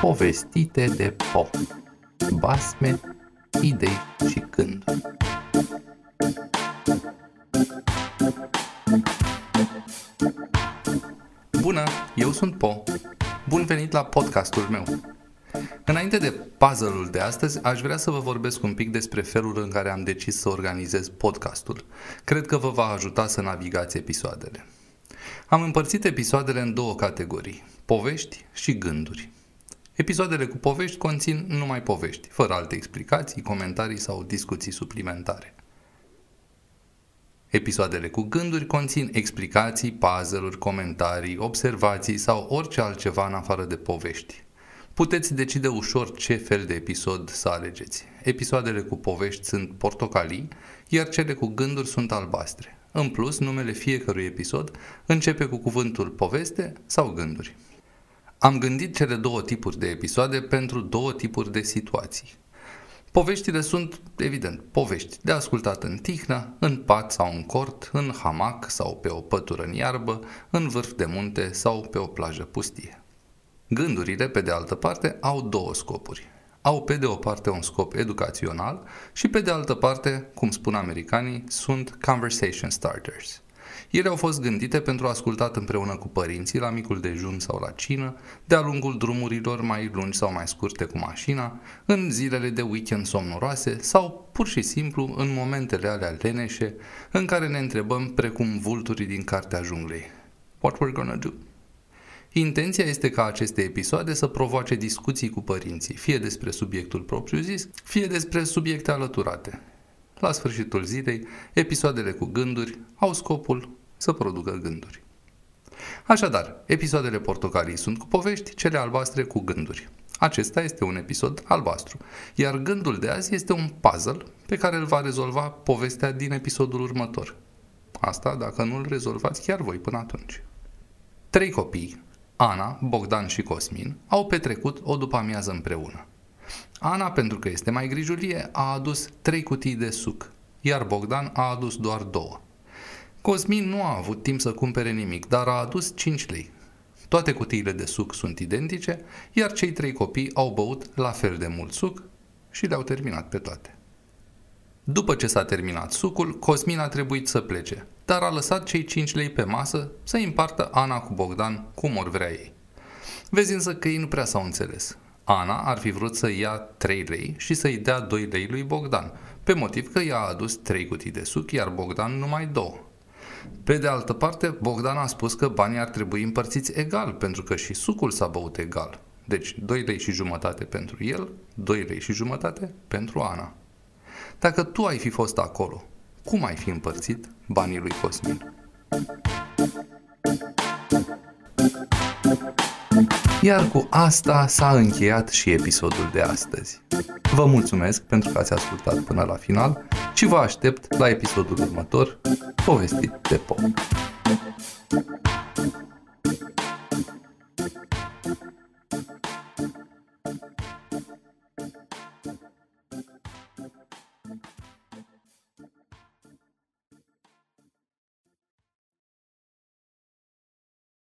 Povestite de Po Basme, idei și gânduri Bună, eu sunt Po. Bun venit la podcastul meu. Înainte de puzzle-ul de astăzi, aș vrea să vă vorbesc un pic despre felul în care am decis să organizez podcastul. Cred că vă va ajuta să navigați episoadele. Am împărțit episoadele în două categorii, povești și gânduri. Episoadele cu povești conțin numai povești, fără alte explicații, comentarii sau discuții suplimentare. Episoadele cu gânduri conțin explicații, puzzle-uri, comentarii, observații sau orice altceva în afară de povești. Puteți decide ușor ce fel de episod să alegeți. Episoadele cu povești sunt portocalii, iar cele cu gânduri sunt albastre. În plus, numele fiecărui episod începe cu cuvântul poveste sau gânduri. Am gândit cele două tipuri de episoade pentru două tipuri de situații. Poveștile sunt, evident, povești de ascultat în tihnă, în pat sau în cort, în hamac sau pe o pătură în iarbă, în vârf de munte sau pe o plajă pustie. Gândurile, pe de altă parte, au două scopuri au pe de o parte un scop educațional și pe de altă parte, cum spun americanii, sunt conversation starters. Ele au fost gândite pentru ascultat împreună cu părinții la micul dejun sau la cină, de-a lungul drumurilor mai lungi sau mai scurte cu mașina, în zilele de weekend somnoroase sau pur și simplu în momentele alea leneșe în care ne întrebăm precum vulturii din cartea junglei. What we're gonna do? Intenția este ca aceste episoade să provoace discuții cu părinții, fie despre subiectul propriu-zis, fie despre subiecte alăturate. La sfârșitul zilei, episoadele cu gânduri au scopul să producă gânduri. Așadar, episoadele portocalii sunt cu povești, cele albastre cu gânduri. Acesta este un episod albastru, iar gândul de azi este un puzzle pe care îl va rezolva povestea din episodul următor. Asta dacă nu îl rezolvați chiar voi până atunci. Trei copii Ana, Bogdan și Cosmin au petrecut o după-amiază împreună. Ana, pentru că este mai grijulie, a adus trei cutii de suc, iar Bogdan a adus doar două. Cosmin nu a avut timp să cumpere nimic, dar a adus 5 lei. Toate cutiile de suc sunt identice, iar cei trei copii au băut la fel de mult suc și le-au terminat pe toate. După ce s-a terminat sucul, Cosmin a trebuit să plece, dar a lăsat cei 5 lei pe masă să împartă Ana cu Bogdan cum ori vrea ei. Vezi însă că ei nu prea s-au înțeles. Ana ar fi vrut să ia 3 lei și să-i dea 2 lei lui Bogdan, pe motiv că ea a adus 3 cutii de suc, iar Bogdan numai 2. Pe de altă parte, Bogdan a spus că banii ar trebui împărțiți egal, pentru că și sucul s-a băut egal. Deci 2 lei și jumătate pentru el, 2 lei și jumătate pentru Ana. Dacă tu ai fi fost acolo, cum ai fi împărțit banii lui Cosmin? Iar cu asta s-a încheiat și episodul de astăzi. Vă mulțumesc pentru că ați ascultat până la final și vă aștept la episodul următor, povestit de pop.